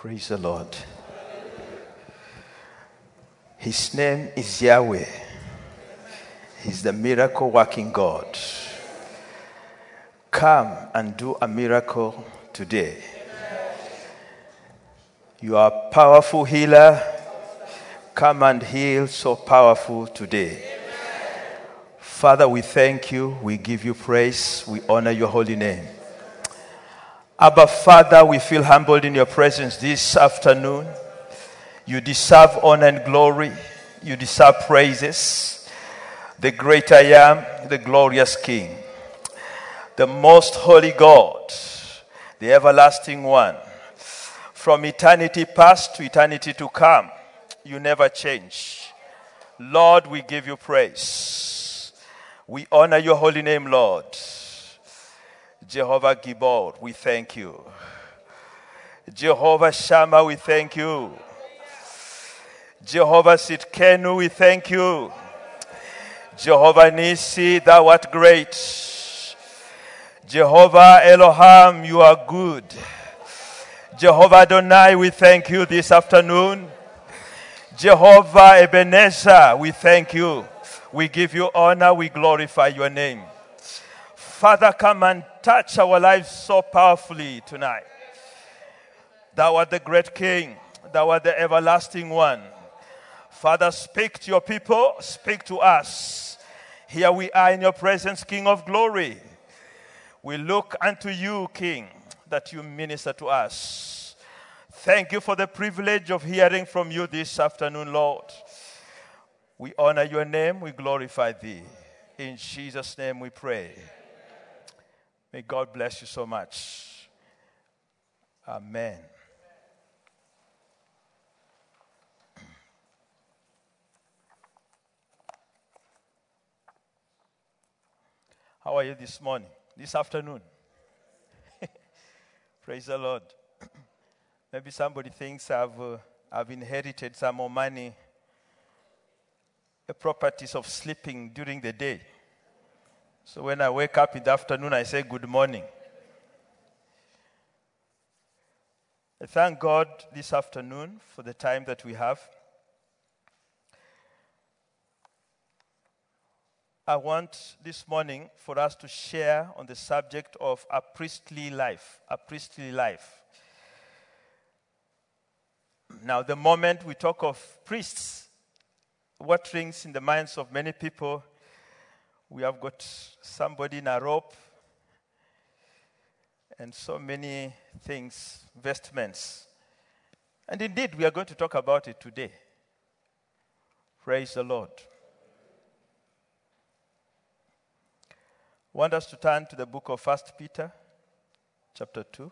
Praise the Lord. His name is Yahweh. He's the miracle working God. Come and do a miracle today. You are a powerful healer. Come and heal so powerful today. Father, we thank you. We give you praise. We honor your holy name. Abba, Father, we feel humbled in your presence this afternoon. You deserve honor and glory. You deserve praises. The great I am, the glorious King, the most holy God, the everlasting one. From eternity past to eternity to come, you never change. Lord, we give you praise. We honor your holy name, Lord. Jehovah Gibor, we thank you. Jehovah Shammah, we thank you. Jehovah Tsidkenu, we thank you. Jehovah Nisi, thou art great. Jehovah Elohim, you are good. Jehovah Adonai, we thank you this afternoon. Jehovah Ebenezer, we thank you. We give you honor, we glorify your name. Father, come and touch our lives so powerfully tonight. Thou art the great King, thou art the everlasting one. Father, speak to your people, speak to us. Here we are in your presence, King of glory. We look unto you, King, that you minister to us. Thank you for the privilege of hearing from you this afternoon, Lord. We honor your name, we glorify thee. In Jesus' name we pray. May God bless you so much. Amen. How are you this morning, this afternoon? Praise the Lord. Maybe somebody thinks I've, uh, I've inherited some more money, the properties of sleeping during the day. So when I wake up in the afternoon, I say good morning. I thank God this afternoon for the time that we have. I want this morning for us to share on the subject of a priestly life. A priestly life. Now, the moment we talk of priests, what rings in the minds of many people we have got somebody in a rope and so many things, vestments. And indeed, we are going to talk about it today. Praise the Lord. I want us to turn to the book of First Peter, chapter 2.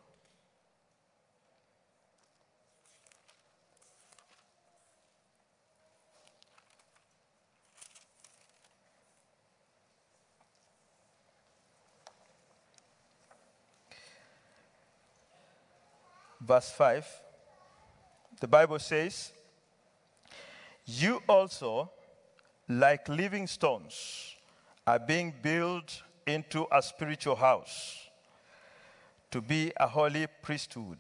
Verse 5, the Bible says, You also, like living stones, are being built into a spiritual house to be a holy priesthood,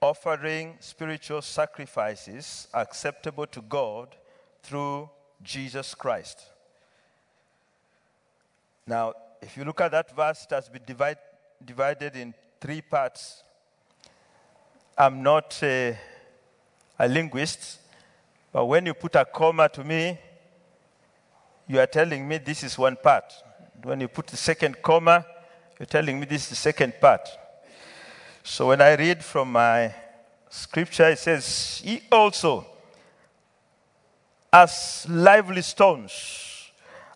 offering spiritual sacrifices acceptable to God through Jesus Christ. Now, if you look at that verse, it has been divide, divided in three parts. I'm not a, a linguist, but when you put a comma to me, you are telling me this is one part. When you put the second comma, you're telling me this is the second part. So when I read from my scripture, it says, He also, as lively stones,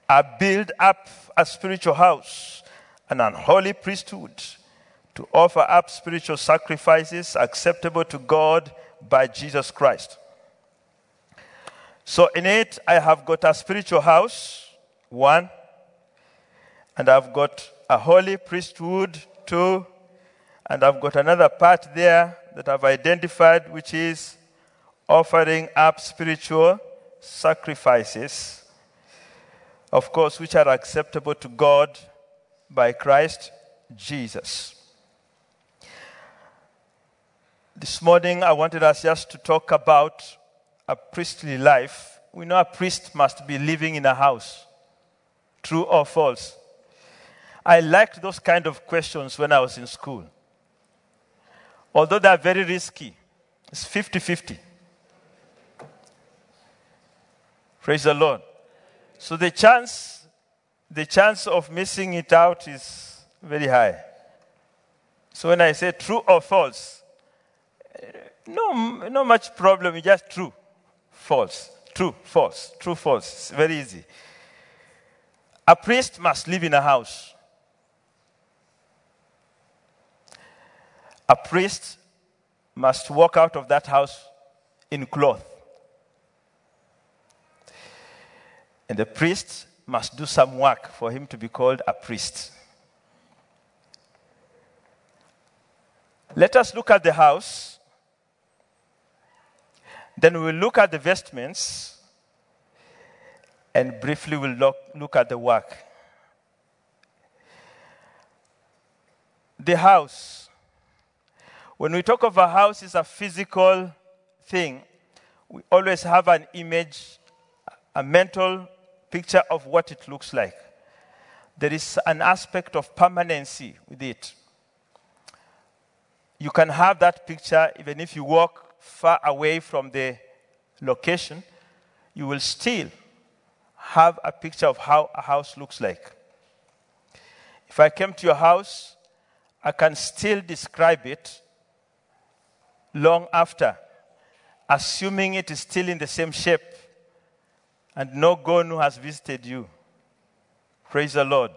are built up a spiritual house, an unholy priesthood to offer up spiritual sacrifices acceptable to God by Jesus Christ. So, in it, I have got a spiritual house, one, and I've got a holy priesthood, two, and I've got another part there that I've identified, which is offering up spiritual sacrifices, of course, which are acceptable to God by Christ Jesus. This morning, I wanted us just to talk about a priestly life. We know a priest must be living in a house. True or false? I liked those kind of questions when I was in school. Although they are very risky, it's 50 50. Praise the Lord. So the chance, the chance of missing it out is very high. So when I say true or false, no, no much problem. Just true, false, true, false, true, false. It's very easy. A priest must live in a house. A priest must walk out of that house in cloth. And the priest must do some work for him to be called a priest. Let us look at the house. Then we will look at the vestments. And briefly we'll look, look at the work. The house. When we talk of a house, it's a physical thing. We always have an image, a mental picture of what it looks like. There is an aspect of permanency with it. You can have that picture even if you walk far away from the location, you will still have a picture of how a house looks like. If I came to your house, I can still describe it long after, assuming it is still in the same shape and no Gonu has visited you. Praise the Lord.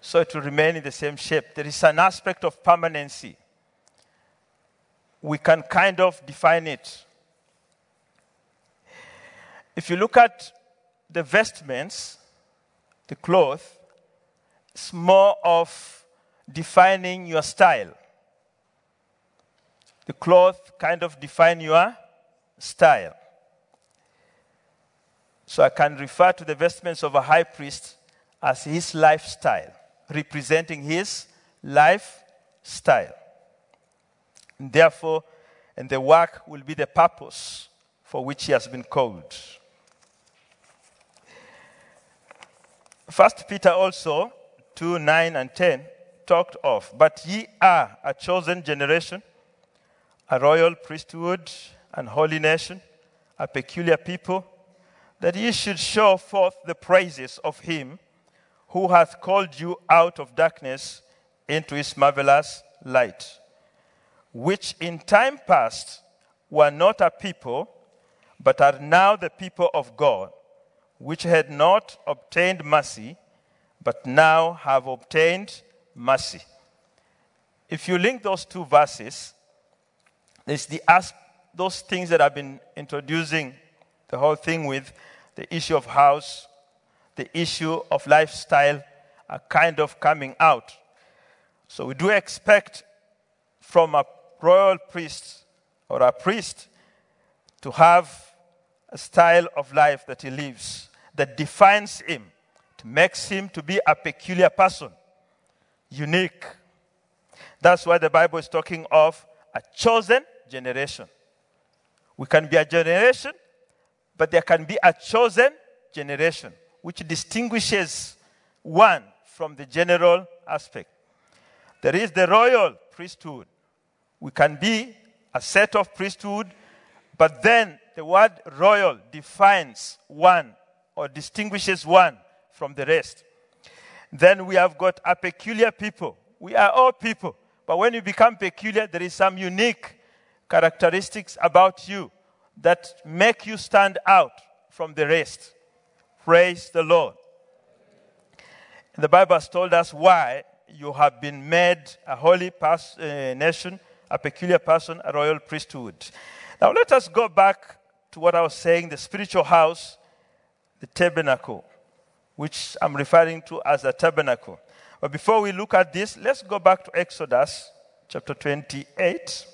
So it will remain in the same shape. There is an aspect of permanency. We can kind of define it. If you look at the vestments, the cloth, it's more of defining your style. The cloth kind of define your style. So I can refer to the vestments of a high priest as his lifestyle, representing his lifestyle. And therefore, and the work will be the purpose for which he has been called. First Peter also 2 9 and 10 talked of, but ye are a chosen generation, a royal priesthood, and holy nation, a peculiar people that ye should show forth the praises of him who hath called you out of darkness into his marvelous light, which in time past were not a people, but are now the people of God, which had not obtained mercy, but now have obtained mercy. If you link those two verses, there's the those things that I've been introducing the whole thing with the issue of house, the issue of lifestyle are kind of coming out. So we do expect from a royal priest or a priest to have a style of life that he lives that defines him, to makes him to be a peculiar person, unique. That's why the Bible is talking of a chosen generation. We can be a generation, but there can be a chosen generation which distinguishes one from the general aspect. There is the royal priesthood. We can be a set of priesthood, but then the word royal defines one or distinguishes one from the rest. Then we have got a peculiar people. We are all people, but when you become peculiar, there is some unique characteristics about you that make you stand out from the rest. Praise the Lord. The Bible has told us why you have been made a holy pers- uh, nation, a peculiar person, a royal priesthood. Now let us go back to what I was saying the spiritual house, the tabernacle, which I'm referring to as the tabernacle. But before we look at this, let's go back to Exodus chapter 28.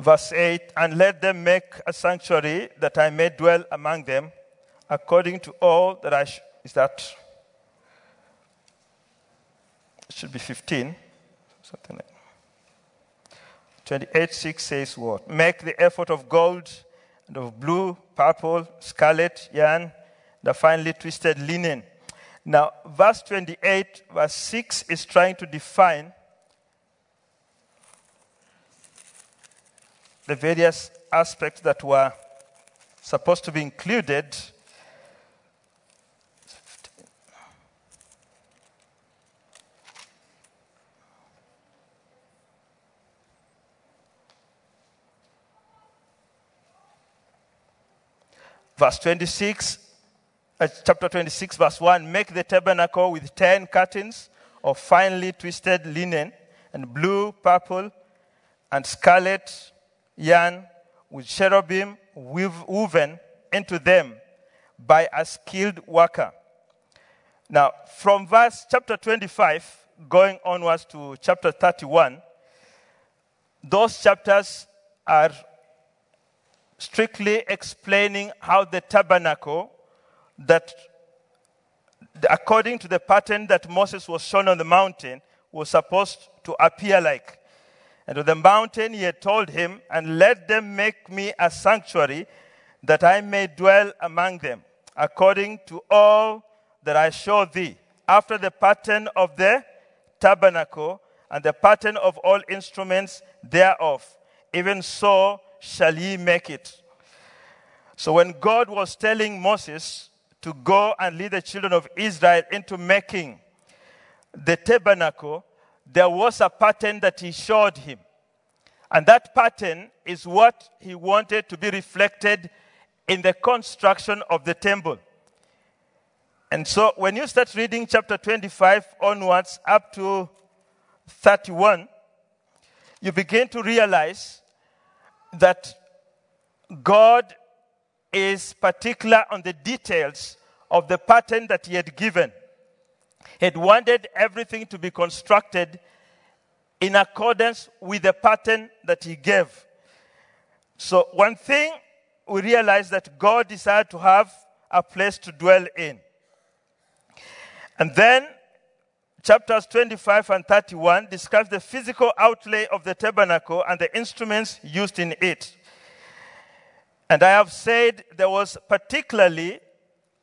Verse 8 And let them make a sanctuary that I may dwell among them, according to all that I. Sh- is that. Should be 15. Something like 28 6 says what? Make the ephod of gold and of blue, purple, scarlet, yarn, the finely twisted linen. Now, verse 28, verse 6 is trying to define the various aspects that were supposed to be included. Verse 26, uh, chapter 26, verse 1 Make the tabernacle with 10 curtains of finely twisted linen and blue, purple, and scarlet yarn with cherubim woven into them by a skilled worker. Now, from verse chapter 25 going onwards to chapter 31, those chapters are strictly explaining how the tabernacle that according to the pattern that Moses was shown on the mountain was supposed to appear like. And to the mountain he had told him, And let them make me a sanctuary that I may dwell among them, according to all that I show thee, after the pattern of the tabernacle and the pattern of all instruments thereof. Even so shall ye make it. So when God was telling Moses to go and lead the children of Israel into making the tabernacle, there was a pattern that he showed him. And that pattern is what he wanted to be reflected in the construction of the temple. And so when you start reading chapter 25 onwards up to 31, you begin to realize that God is particular on the details of the pattern that he had given. He had wanted everything to be constructed in accordance with the pattern that he gave. So, one thing we realize that God desired to have a place to dwell in. And then chapters 25 and 31 describes the physical outlay of the tabernacle and the instruments used in it. And I have said there was particularly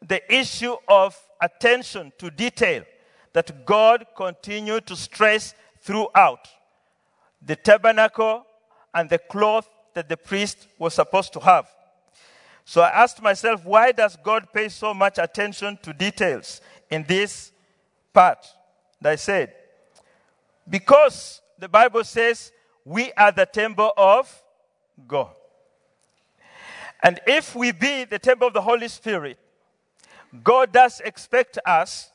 the issue of attention to detail that God continued to stress throughout the tabernacle and the cloth that the priest was supposed to have. So I asked myself, why does God pay so much attention to details in this part? And I said, because the Bible says we are the temple of God. And if we be the temple of the Holy Spirit, God does expect us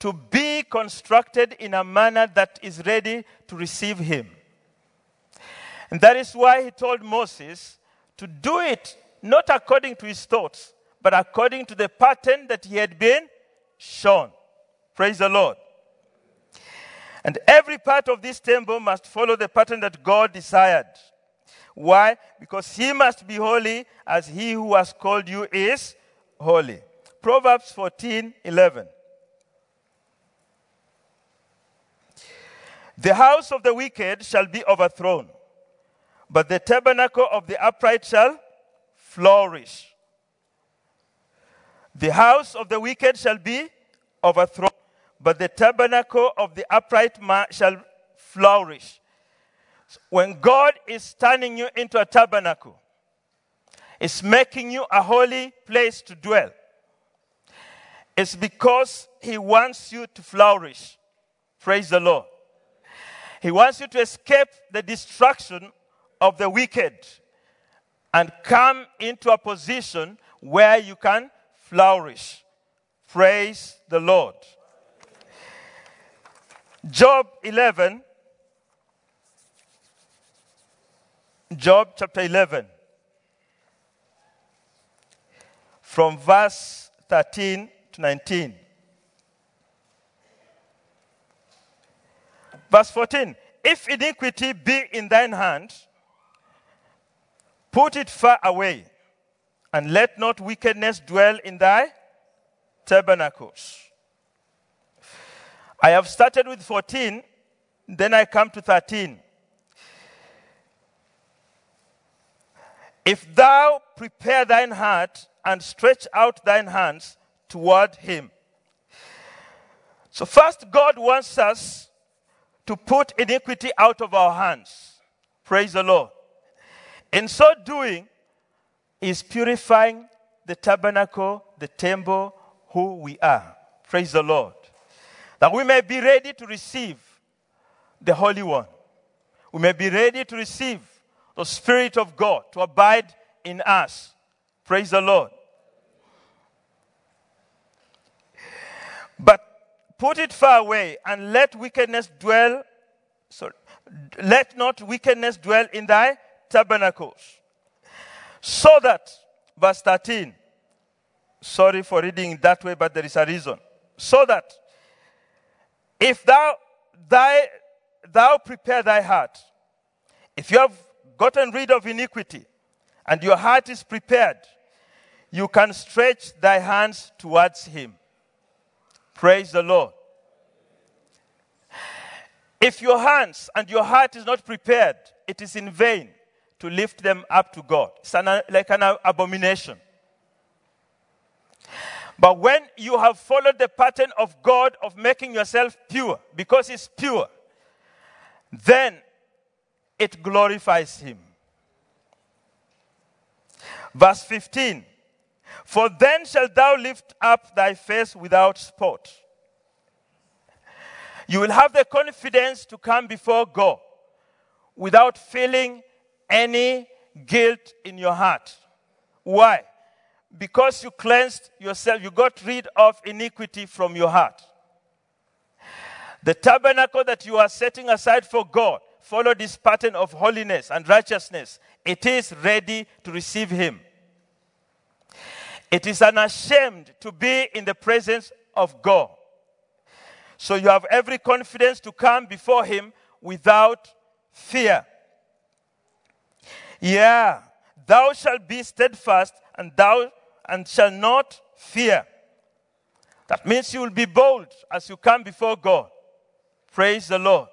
to be constructed in a manner that is ready to receive Him. And that is why He told Moses to do it not according to his thoughts, but according to the pattern that he had been shown. Praise the Lord. And every part of this temple must follow the pattern that God desired. Why? Because he must be holy as he who has called you is holy. Proverbs 14 11. The house of the wicked shall be overthrown, but the tabernacle of the upright shall flourish. The house of the wicked shall be overthrown, but the tabernacle of the upright man shall flourish. When God is turning you into a tabernacle, it's making you a holy place to dwell. It's because He wants you to flourish. Praise the Lord. He wants you to escape the destruction of the wicked and come into a position where you can flourish. Praise the Lord. Job 11. Job chapter 11. From verse 13 to 19. Verse 14 If iniquity be in thine hand, Put it far away, and let not wickedness dwell in thy tabernacles. I have started with 14, then I come to 13. If thou prepare thine heart and stretch out thine hands toward him. So, first, God wants us to put iniquity out of our hands. Praise the Lord. In so doing, is purifying the tabernacle, the temple, who we are. Praise the Lord. That we may be ready to receive the Holy One. We may be ready to receive the Spirit of God to abide in us. Praise the Lord. But put it far away and let wickedness dwell, sorry, let not wickedness dwell in thy tabernacles. So that, verse 13, sorry for reading that way, but there is a reason. So that if thou, thy, thou prepare thy heart, if you have gotten rid of iniquity and your heart is prepared, you can stretch thy hands towards him. Praise the Lord. If your hands and your heart is not prepared, it is in vain to lift them up to God. It's an, like an abomination. But when you have followed the pattern of God of making yourself pure, because it's pure, then it glorifies Him. Verse 15 For then shalt thou lift up thy face without spot. You will have the confidence to come before God without feeling any guilt in your heart. Why? Because you cleansed yourself, you got rid of iniquity from your heart. The tabernacle that you are setting aside for God, follow this pattern of holiness and righteousness. It is ready to receive Him. It is unashamed to be in the presence of God. So you have every confidence to come before Him without fear. Yeah, thou shalt be steadfast and thou and shall not fear. That means you will be bold as you come before God. Praise the Lord.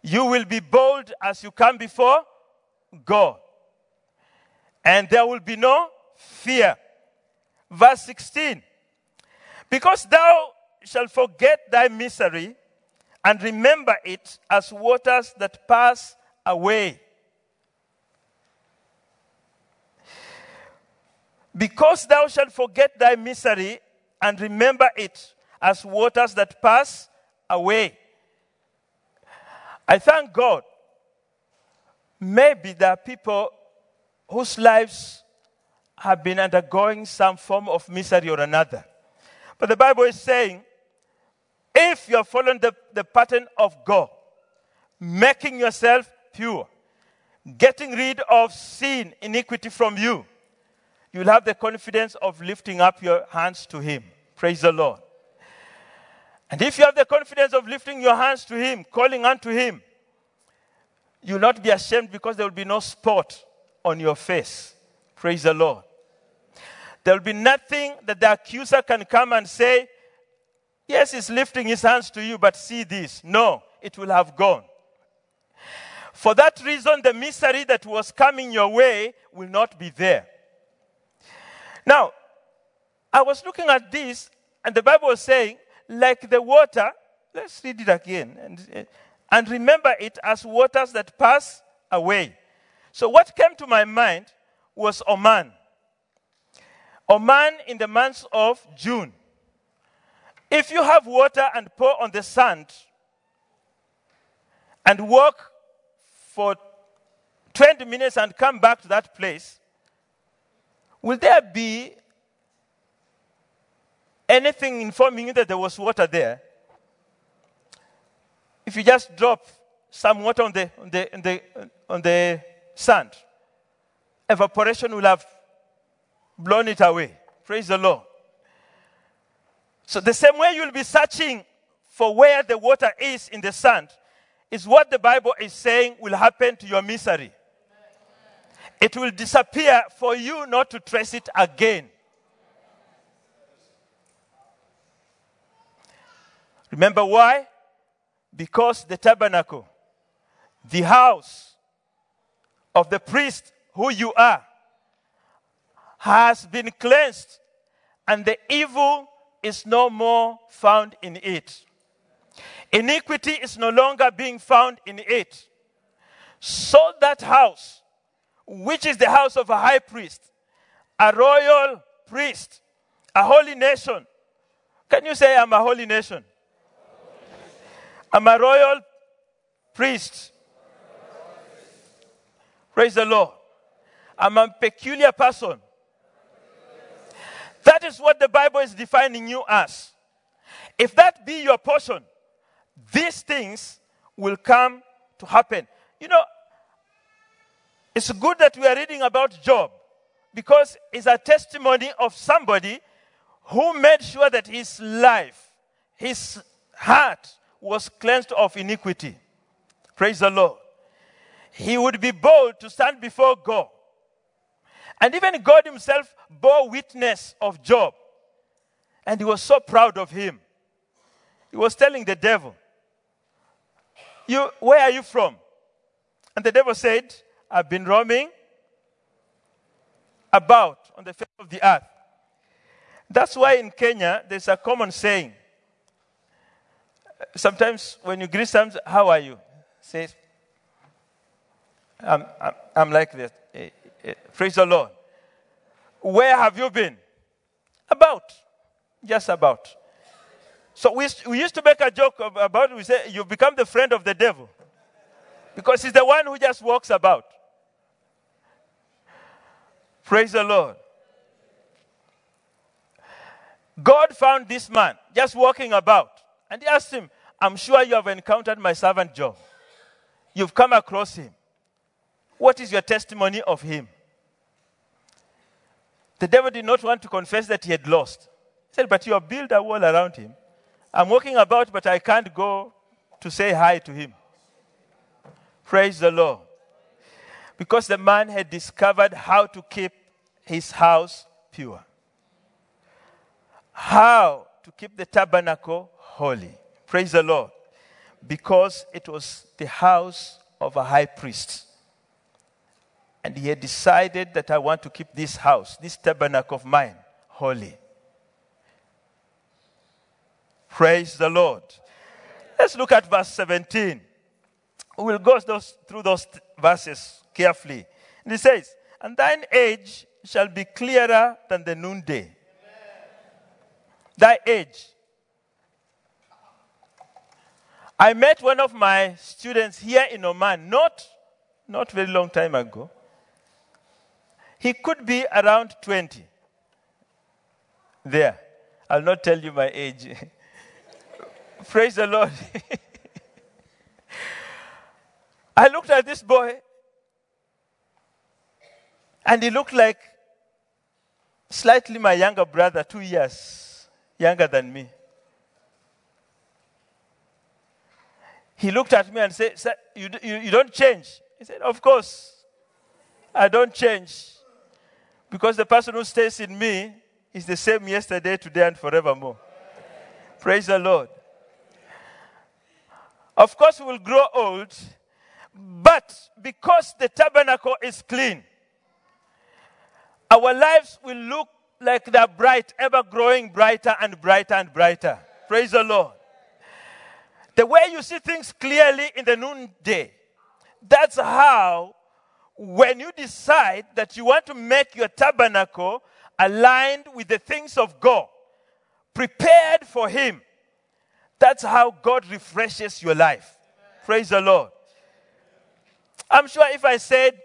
You will be bold as you come before God. And there will be no fear. Verse 16. Because thou shalt forget thy misery and remember it as waters that pass away. Because thou shalt forget thy misery and remember it as waters that pass away. I thank God. Maybe there are people whose lives have been undergoing some form of misery or another. But the Bible is saying if you're following the, the pattern of God, making yourself pure, getting rid of sin, iniquity from you, you'll have the confidence of lifting up your hands to Him. Praise the Lord. And if you have the confidence of lifting your hands to Him, calling unto Him, you'll not be ashamed because there will be no spot on your face. Praise the Lord. There will be nothing that the accuser can come and say, Yes, he's lifting his hands to you, but see this. No, it will have gone. For that reason, the misery that was coming your way will not be there. Now, I was looking at this, and the Bible was saying, like the water, let's read it again, and, and remember it as waters that pass away. So, what came to my mind was Oman. Oman in the month of June. If you have water and pour on the sand and walk for 20 minutes and come back to that place, will there be anything informing you that there was water there? If you just drop some water on the, on the, on the, on the sand, evaporation will have blown it away. Praise the Lord. So, the same way you'll be searching for where the water is in the sand, is what the Bible is saying will happen to your misery. it will disappear for you not to trace it again. Remember why? Because the tabernacle, the house of the priest who you are, has been cleansed, and the evil is no more found in it. Iniquity is no longer being found in it. So that house, which is the house of a high priest, a royal priest, a holy nation. Can you say, I'm a holy nation? I'm a royal priest. Praise the Lord. I'm a peculiar person. That is what the Bible is defining you as. If that be your portion, these things will come to happen. You know, it's good that we are reading about Job because it's a testimony of somebody who made sure that his life, his heart was cleansed of iniquity. Praise the Lord. He would be bold to stand before God. And even God Himself bore witness of Job. And He was so proud of him. He was telling the devil, you, Where are you from? And the devil said, I've been roaming about on the face of the earth. That's why in Kenya there's a common saying. Sometimes when you greet someone, how are you? Say, I'm, I'm, I'm like this. Eh, praise the Lord. Where have you been? About. Just about. So we, we used to make a joke about. We say, You've become the friend of the devil. Because he's the one who just walks about. Praise the Lord. God found this man just walking about. And he asked him, I'm sure you have encountered my servant Job. You've come across him. What is your testimony of him? The devil did not want to confess that he had lost. He said, But you have built a wall around him. I'm walking about, but I can't go to say hi to him. Praise the Lord. Because the man had discovered how to keep his house pure, how to keep the tabernacle holy. Praise the Lord. Because it was the house of a high priest. And he had decided that I want to keep this house, this tabernacle of mine, holy. Praise the Lord. Let's look at verse 17. We'll go those, through those verses carefully. And he says, And thine age shall be clearer than the noonday. Amen. Thy age. I met one of my students here in Oman, not, not very long time ago. He could be around 20. There. I'll not tell you my age. Praise the Lord. I looked at this boy, and he looked like slightly my younger brother, two years younger than me. He looked at me and said, you, you, you don't change. He said, Of course, I don't change. Because the person who stays in me is the same yesterday, today, and forevermore. Praise the Lord. Of course, we will grow old, but because the tabernacle is clean, our lives will look like they're bright, ever growing brighter and brighter and brighter. Praise the Lord. The way you see things clearly in the noonday, that's how, when you decide that you want to make your tabernacle aligned with the things of God, prepared for Him, that's how God refreshes your life. Praise the Lord. I'm sure if I said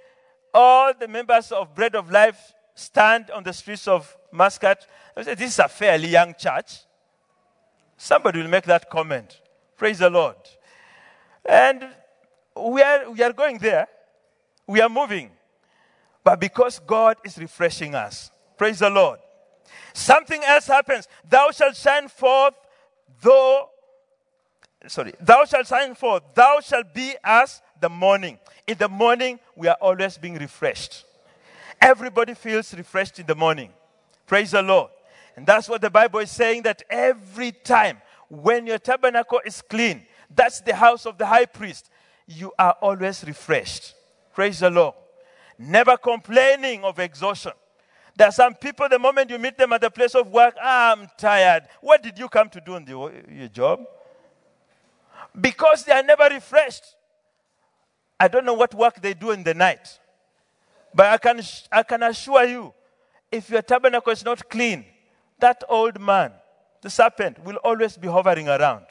all the members of Bread of Life stand on the streets of Muscat, I say, this is a fairly young church. Somebody will make that comment. Praise the Lord. And we are, we are going there. We are moving. But because God is refreshing us, praise the Lord. Something else happens. Thou shalt shine forth, though sorry, thou shalt shine forth, thou shalt be as the morning. In the morning, we are always being refreshed. Everybody feels refreshed in the morning. Praise the Lord. And that's what the Bible is saying that every time when your tabernacle is clean, that's the house of the high priest, you are always refreshed. Praise the Lord. Never complaining of exhaustion. There are some people, the moment you meet them at the place of work, ah, I'm tired. What did you come to do in the, your job? Because they are never refreshed. I don't know what work they do in the night. But I can, I can assure you, if your tabernacle is not clean, that old man, the serpent, will always be hovering around.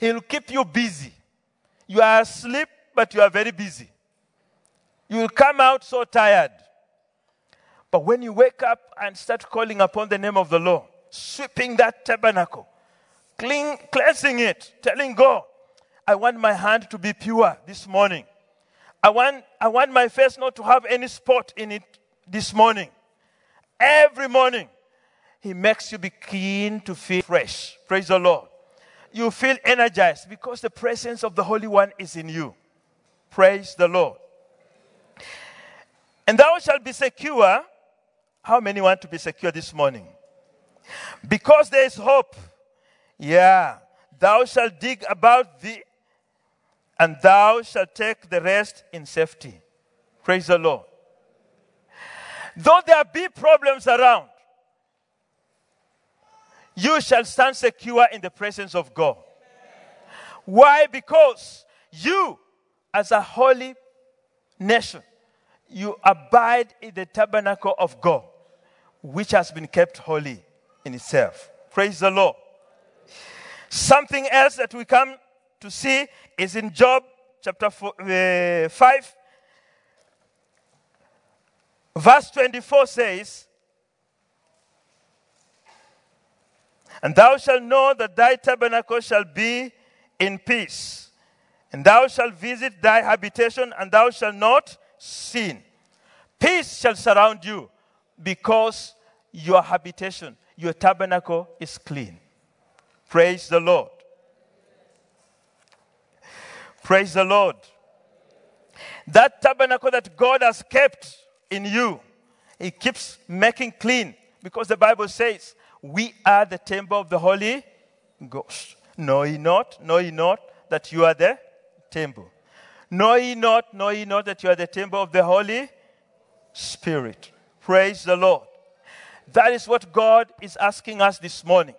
He'll keep you busy. You are asleep, but you are very busy. You will come out so tired. But when you wake up and start calling upon the name of the Lord, sweeping that tabernacle, clean, cleansing it, telling God, I want my hand to be pure this morning. I want, I want my face not to have any spot in it this morning. Every morning, He makes you be keen to feel fresh. Praise the Lord. You feel energized because the presence of the Holy One is in you. Praise the Lord. And thou shalt be secure. How many want to be secure this morning? Because there is hope. Yeah. Thou shalt dig about thee, and thou shalt take the rest in safety. Praise the Lord. Though there be problems around, you shall stand secure in the presence of God. Why? Because you, as a holy nation, you abide in the tabernacle of God, which has been kept holy in itself. Praise the Lord. Something else that we come to see is in Job chapter four, uh, 5, verse 24 says, And thou shalt know that thy tabernacle shall be in peace, and thou shalt visit thy habitation, and thou shalt not sin. Peace shall surround you because your habitation, your tabernacle is clean. Praise the Lord. Praise the Lord. That tabernacle that God has kept in you, He keeps making clean because the Bible says, We are the temple of the Holy Ghost. Know ye not, know ye not that you are the temple. Know ye not, know ye not that you are the temple of the Holy Spirit. Praise the Lord. That is what God is asking us this morning.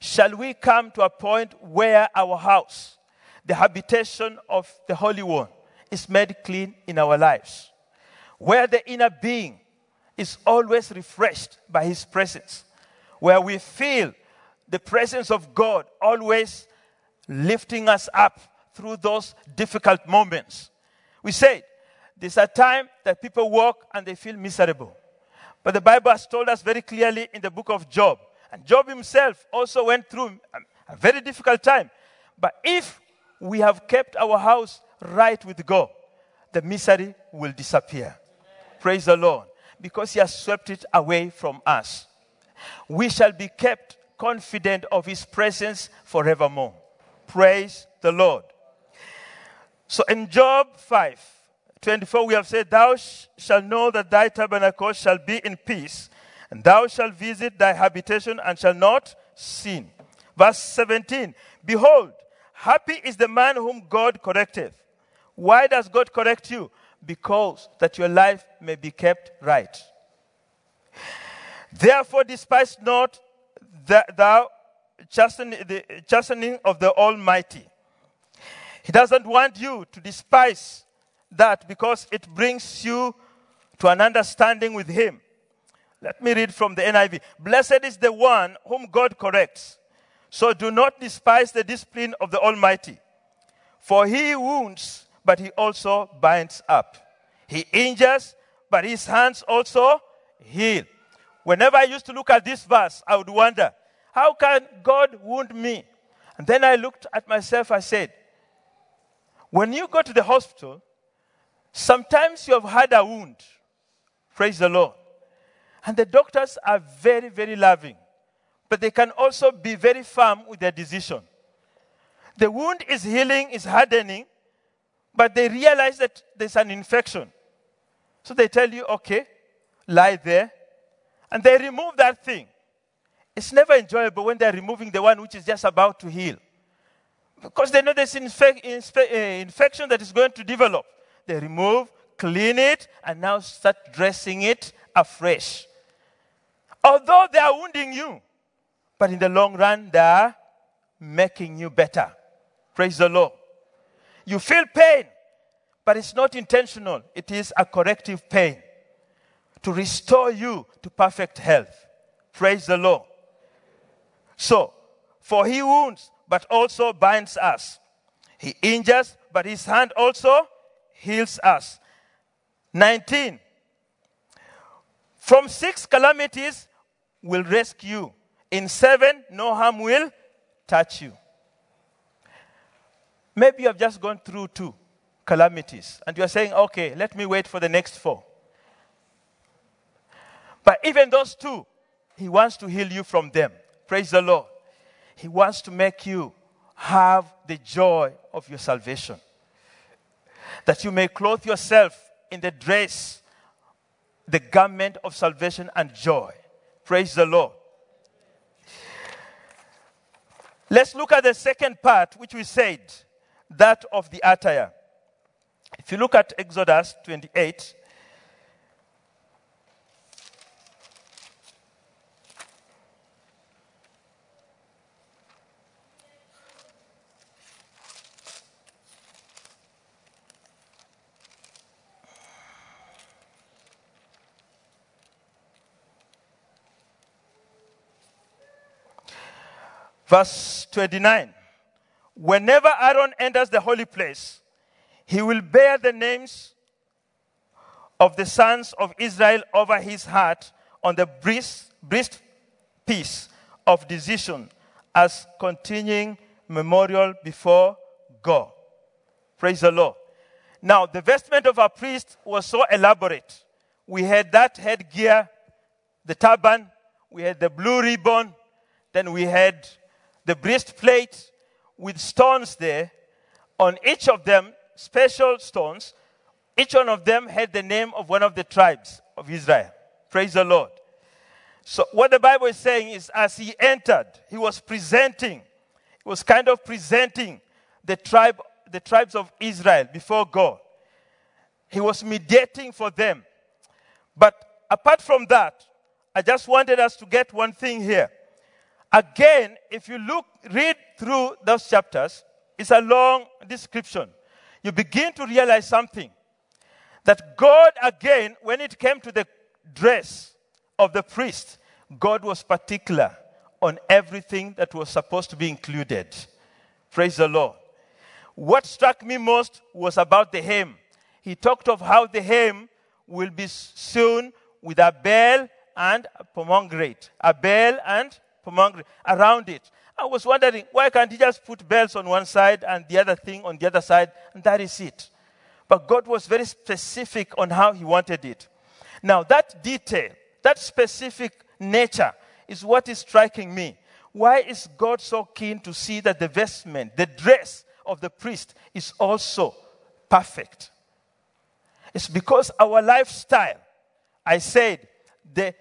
Shall we come to a point where our house, the habitation of the Holy One, is made clean in our lives? Where the inner being is always refreshed by His presence, where we feel the presence of God always lifting us up through those difficult moments. We said there's a time that people walk and they feel miserable. But the Bible has told us very clearly in the book of Job, and Job himself also went through um, a very difficult time. But if we have kept our house right with God, the misery will disappear. Praise the Lord. Because He has swept it away from us. We shall be kept confident of His presence forevermore. Praise the Lord. So in Job 5 24, we have said, Thou sh- shalt know that thy tabernacle shall be in peace, and thou shalt visit thy habitation and shall not sin. Verse 17 Behold, happy is the man whom God correcteth. Why does God correct you? Because that your life may be kept right. Therefore, despise not thou chastening, the chastening of the Almighty he doesn't want you to despise that because it brings you to an understanding with Him. Let me read from the NIV. Blessed is the one whom God corrects. So do not despise the discipline of the Almighty. For he wounds, but he also binds up. He injures, but his hands also heal. Whenever I used to look at this verse, I would wonder, how can God wound me? And then I looked at myself, I said, when you go to the hospital, sometimes you have had a wound. Praise the Lord. And the doctors are very, very loving. But they can also be very firm with their decision. The wound is healing, is hardening, but they realize that there's an infection. So they tell you, okay, lie there and they remove that thing. It's never enjoyable when they're removing the one which is just about to heal. Because they know there's inspe- uh, infection that is going to develop. They remove, clean it, and now start dressing it afresh. Although they are wounding you, but in the long run, they are making you better. Praise the Lord. You feel pain, but it's not intentional, it is a corrective pain to restore you to perfect health. Praise the Lord. So, for he wounds, but also binds us. He injures, but his hand also heals us. 19. From six calamities will rescue. In seven, no harm will touch you. Maybe you have just gone through two calamities and you are saying, okay, let me wait for the next four. But even those two, He wants to heal you from them. Praise the Lord. He wants to make you have the joy of your salvation. That you may clothe yourself in the dress, the garment of salvation and joy. Praise the Lord. Let's look at the second part, which we said, that of the attire. If you look at Exodus 28, Verse 29. Whenever Aaron enters the holy place, he will bear the names of the sons of Israel over his heart on the breast, piece of decision as continuing memorial before God. Praise the Lord. Now, the vestment of a priest was so elaborate. We had that headgear, the turban, we had the blue ribbon, then we had the breastplate with stones there. On each of them, special stones. Each one of them had the name of one of the tribes of Israel. Praise the Lord. So, what the Bible is saying is, as he entered, he was presenting, he was kind of presenting the tribe, the tribes of Israel before God. He was mediating for them. But apart from that, I just wanted us to get one thing here. Again, if you look, read through those chapters, it's a long description. You begin to realize something. That God, again, when it came to the dress of the priest, God was particular on everything that was supposed to be included. Praise the Lord. What struck me most was about the hem. He talked of how the hem will be sewn with a bell and a pomegranate. A bell and pomegranate around it. I was wondering, why can't he just put bells on one side and the other thing on the other side, and that is it? But God was very specific on how he wanted it. Now, that detail, that specific nature, is what is striking me. Why is God so keen to see that the vestment, the dress of the priest, is also perfect? It's because our lifestyle, I said, the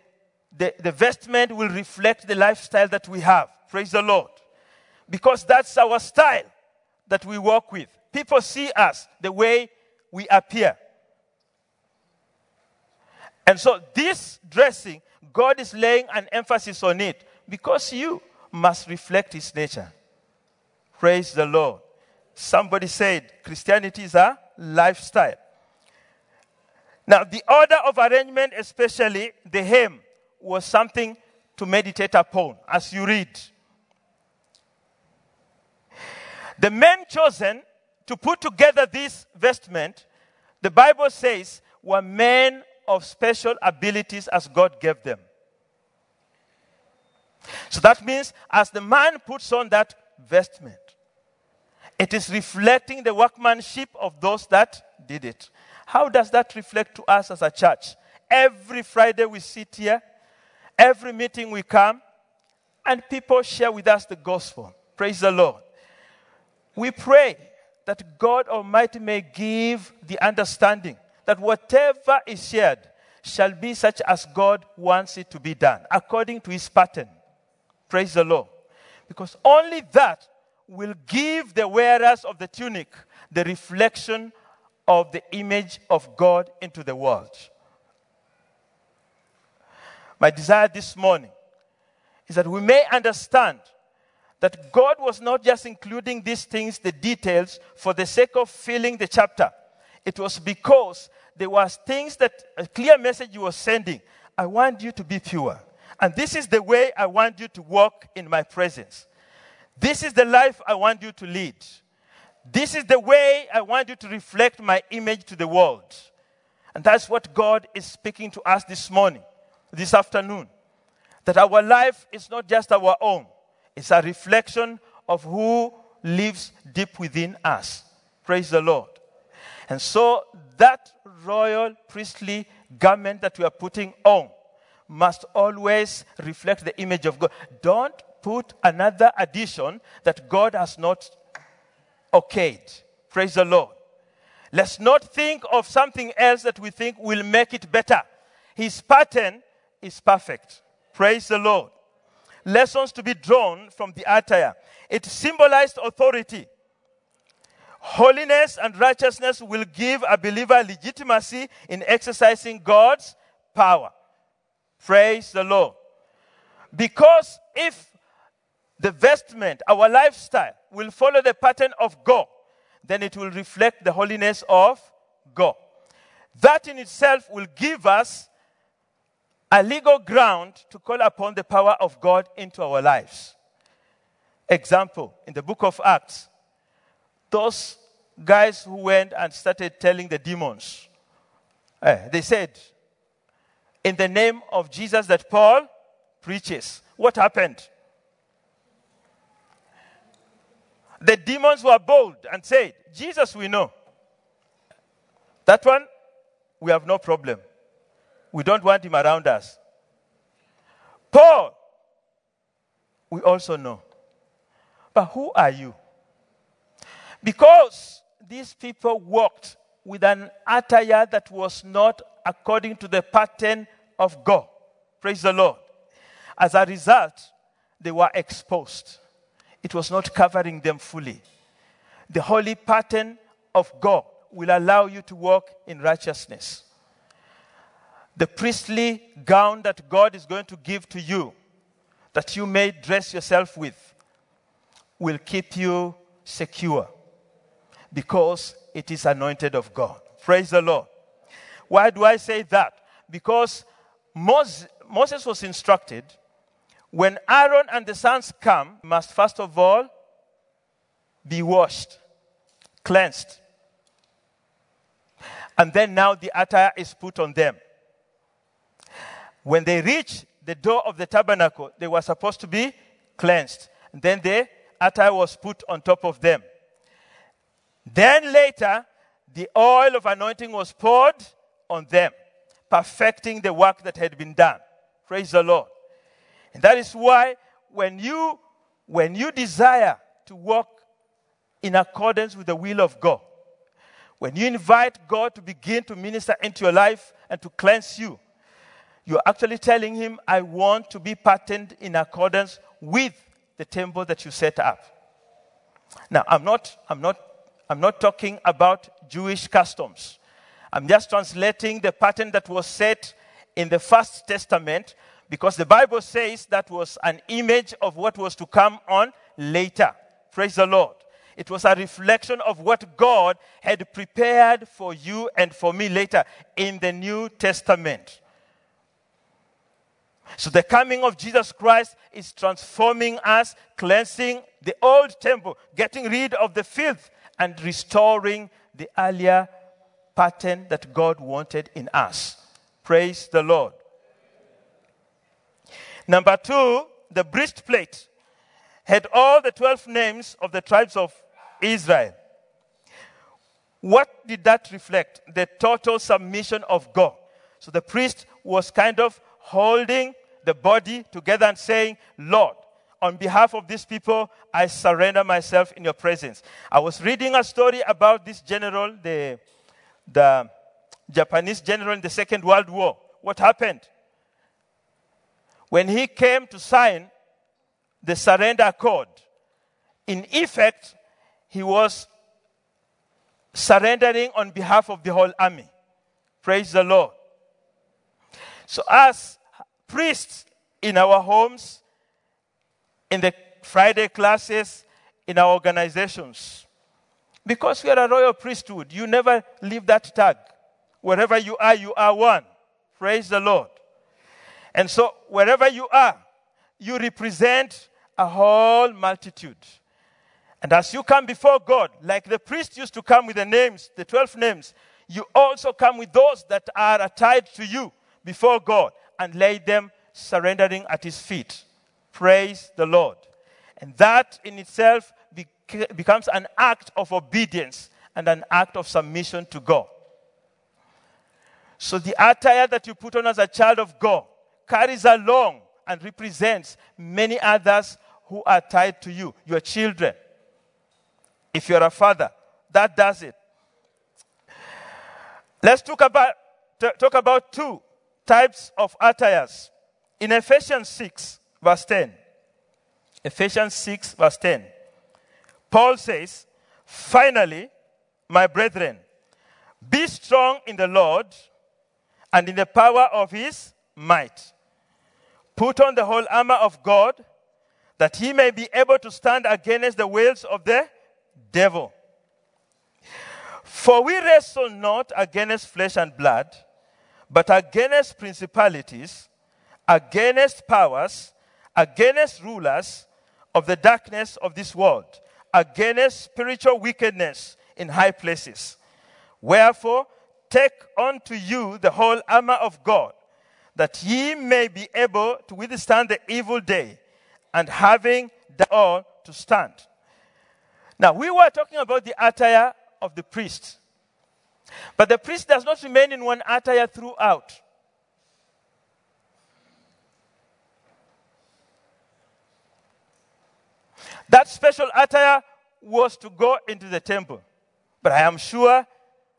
the, the vestment will reflect the lifestyle that we have. Praise the Lord. Because that's our style that we walk with. People see us the way we appear. And so, this dressing, God is laying an emphasis on it because you must reflect His nature. Praise the Lord. Somebody said Christianity is a lifestyle. Now, the order of arrangement, especially the hem, was something to meditate upon as you read. The men chosen to put together this vestment, the Bible says, were men of special abilities as God gave them. So that means as the man puts on that vestment, it is reflecting the workmanship of those that did it. How does that reflect to us as a church? Every Friday we sit here Every meeting we come, and people share with us the gospel. Praise the Lord. We pray that God Almighty may give the understanding that whatever is shared shall be such as God wants it to be done, according to his pattern. Praise the Lord. Because only that will give the wearers of the tunic the reflection of the image of God into the world. My desire this morning is that we may understand that God was not just including these things, the details, for the sake of filling the chapter. It was because there was things that a clear message you were sending. I want you to be pure. And this is the way I want you to walk in my presence. This is the life I want you to lead. This is the way I want you to reflect my image to the world. And that's what God is speaking to us this morning, this afternoon. That our life is not just our own, it's a reflection of who lives deep within us. Praise the Lord. And so that royal priestly garment that we are putting on must always reflect the image of God. Don't put another addition that God has not okayed. Praise the Lord. Let's not think of something else that we think will make it better. His pattern is perfect. Praise the Lord. Lessons to be drawn from the attire. It symbolized authority. Holiness and righteousness will give a believer legitimacy in exercising God's power. Praise the Lord. Because if the vestment, our lifestyle, will follow the pattern of God, then it will reflect the holiness of God. That in itself will give us a legal ground to call upon the power of God into our lives. Example, in the book of Acts, those guys who went and started telling the demons, eh, they said, in the name of Jesus that Paul preaches. What happened? The demons were bold and said, Jesus, we know. That one, we have no problem. We don't want him around us. Paul, we also know. But who are you? Because these people walked with an attire that was not according to the pattern of God. Praise the Lord. As a result, they were exposed it was not covering them fully. The holy pattern of God will allow you to walk in righteousness. The priestly gown that God is going to give to you, that you may dress yourself with, will keep you secure because it is anointed of God. Praise the Lord. Why do I say that? Because Moses, was instructed when Aaron and the sons come, must first of all be washed, cleansed. And then now the attire is put on them. When they reached the door of the tabernacle, they were supposed to be cleansed. And then the attire was put on top of them. Then later, the oil of anointing was poured on them, perfecting the work that had been done. Praise the Lord. And that is why when you, when you desire to walk in accordance with the will of God, when you invite God to begin to minister into your life and to cleanse you, you're actually telling Him, I want to be patterned in accordance with the temple that you set up. Now, I'm not, I'm not, I'm not talking about Jewish customs. I'm just translating the pattern that was set in the First Testament because the Bible says that was an image of what was to come on later. Praise the Lord. It was a reflection of what God had prepared for you and for me later in the New Testament. So the coming of Jesus Christ is transforming us, cleansing the old temple, getting rid of the filth, and restoring the earlier pattern that God wanted in us. Praise the Lord. Number two, the breastplate had all the 12 names of the tribes of Israel. What did that reflect? The total submission of God. So the priest was kind of holding the body together and saying, Lord, on behalf of these people, I surrender myself in your presence. I was reading a story about this general, the, the Japanese general in the Second World War, what happened? When he came to sign the surrender accord, in effect, he was surrendering on behalf of the whole army. Praise the Lord. So, as priests in our homes, in the Friday classes, in our organizations, because we are a royal priesthood, you never leave that tag. Wherever you are, you are one. Praise the Lord. And so, wherever you are, you represent a whole multitude. And as you come before God, like the priest used to come with the names, the 12 names, you also come with those that are tied to you before God and lay them surrendering at His feet. Praise the Lord. And that in itself becomes an act of obedience and an act of submission to God. So the attire that you put on as a child of God carries along and represents many others who are tied to you, your children. If you're a father, that does it. Let's talk about, talk about two types of attires. In Ephesians 6, verse 10. Ephesians 6, verse 10. Paul says, Finally, my brethren, be strong in the Lord and in the power of his might. Put on the whole armor of God that he may be able to stand against the wiles of the devil. For we wrestle not against flesh and blood, but against principalities, against powers, against rulers of the darkness of this world against spiritual wickedness in high places. Wherefore, take unto you the whole armor of God, that ye may be able to withstand the evil day, and having done all to stand. Now, we were talking about the attire of the priest. But the priest does not remain in one attire throughout. That special attire was to go into the temple. But I am sure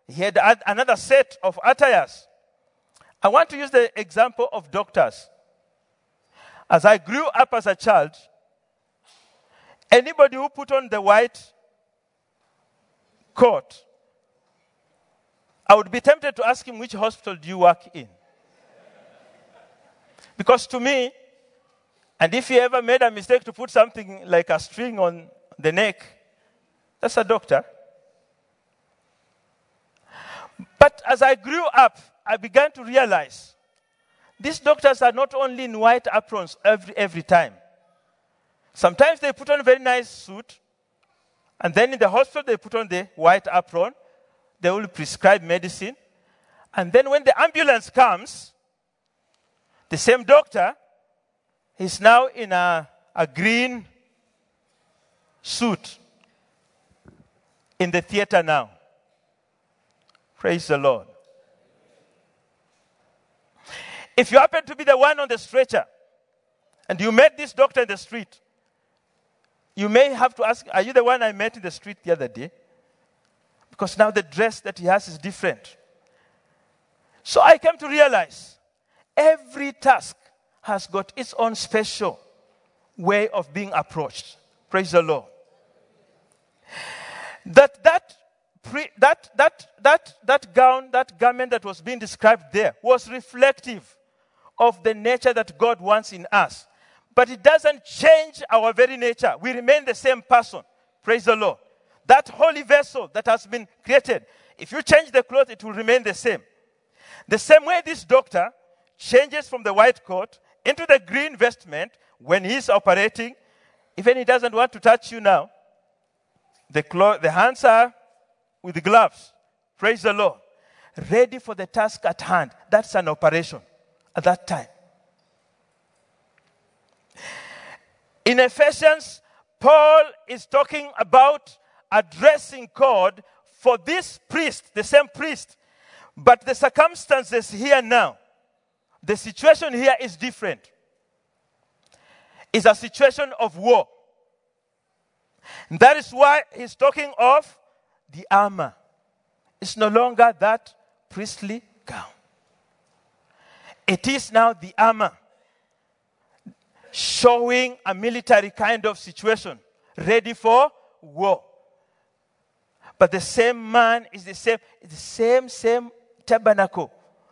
he had another set of attires. I want to use the example of doctors. As I grew up as a child, anybody who put on the white coat, I would be tempted to ask him, which hospital do you work in? Because to me, and if he ever made a mistake to put something like a string on the neck, that's a doctor. But as I grew up, I began to realize these doctors are not only in white aprons every, every time. Sometimes they put on a very nice suit, and then in the hospital they put on the white apron. They will prescribe medicine. And then when the ambulance comes, the same doctor is now in a, a green suit in the theater now. Praise the Lord. If you happen to be the one on the stretcher and you met this doctor in the street, you may have to ask, Are you the one I met in the street the other day? Because now the dress that he has is different. So I came to realize every task has got its own special way of being approached. Praise the Lord. That that pre, that that that that gown, that garment that was being described there was reflective of the nature that God wants in us. But it doesn't change our very nature. We remain the same person. Praise the Lord. That holy vessel that has been created, if you change the cloth, it will remain the same. The same way this doctor changes from the white coat into the green vestment when he's operating, even he doesn't want to touch you now. The, clo- the hands are with the gloves. Praise the Lord. Ready for the task at hand. That's an operation at that time. In Ephesians, Paul is talking about addressing God for this priest, the same priest. But the circumstances here now the situation here is different. It's a situation of war. And that is why he's talking of the armor. It's no longer that priestly gown. It is now the armor showing a military kind of situation, ready for war. But the same man is the same, the same, same tabernacle,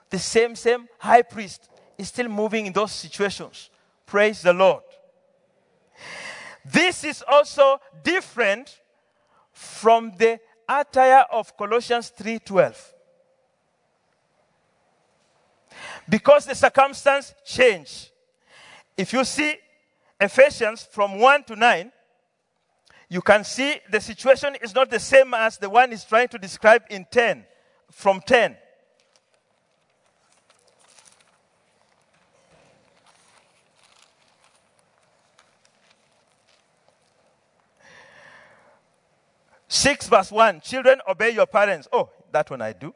the same, same high priest is still moving in those situations. Praise the Lord. This is also different from the attire of Colossians 3:12. Because the circumstance change. If you see Ephesians from 1 to 9, you can see the situation is not the same as the one he's trying to describe in 10, from 10. Six verse one: Children, obey your parents. Oh, that one I do.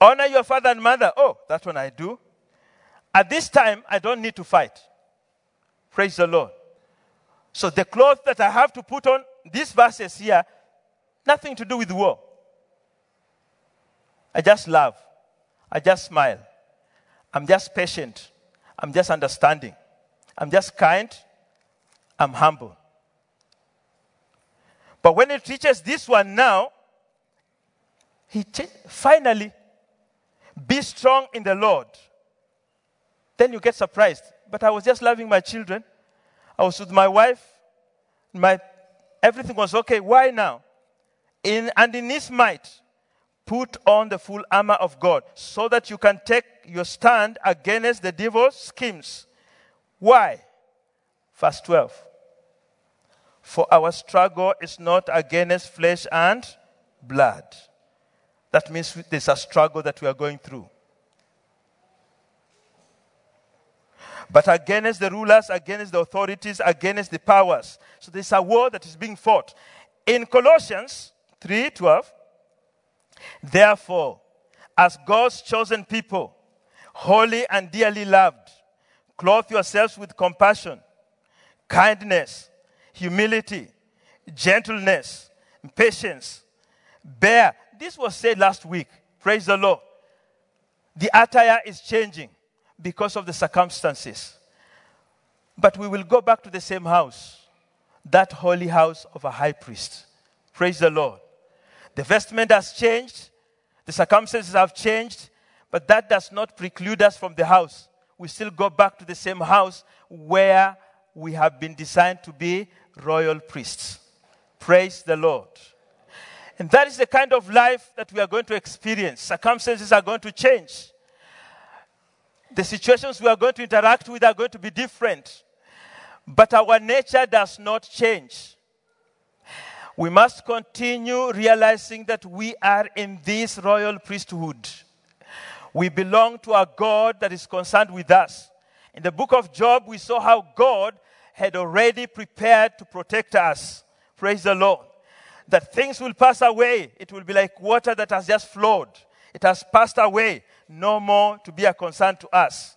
Honor your father and mother. Oh, that one I do. At this time, I don't need to fight. Praise the Lord. So the clothes that I have to put on, these verses here, nothing to do with war. I just love. I just smile. I'm just patient. I'm just understanding. I'm just kind. I'm humble. But when it reaches this one now, he finally be strong in the Lord. Then you get surprised. But I was just loving my children. I was with my wife. My everything was okay. Why now? In and in his might, put on the full armor of God, so that you can take your stand against the devil's schemes. Why? Verse 12. For our struggle is not against flesh and blood. That means there's a struggle that we are going through. But against the rulers, against the authorities, against the powers. So there's a war that is being fought. In Colossians 3:12, therefore, as God's chosen people, holy and dearly loved, clothe yourselves with compassion, kindness, humility, gentleness, patience, bear. This was said last week. Praise the Lord. The attire is changing because of the circumstances. But we will go back to the same house, that holy house of a high priest. Praise the Lord. The vestment has changed, the circumstances have changed, but that does not preclude us from the house. We still go back to the same house where we have been designed to be royal priests. Praise the Lord. And that is the kind of life that we are going to experience. Circumstances are going to change. The situations we are going to interact with are going to be different. But our nature does not change. We must continue realizing that we are in this royal priesthood. We belong to a God that is concerned with us. In the book of Job, we saw how God had already prepared to protect us. Praise the Lord. That things will pass away. It will be like water that has just flowed. It has passed away. No more to be a concern to us.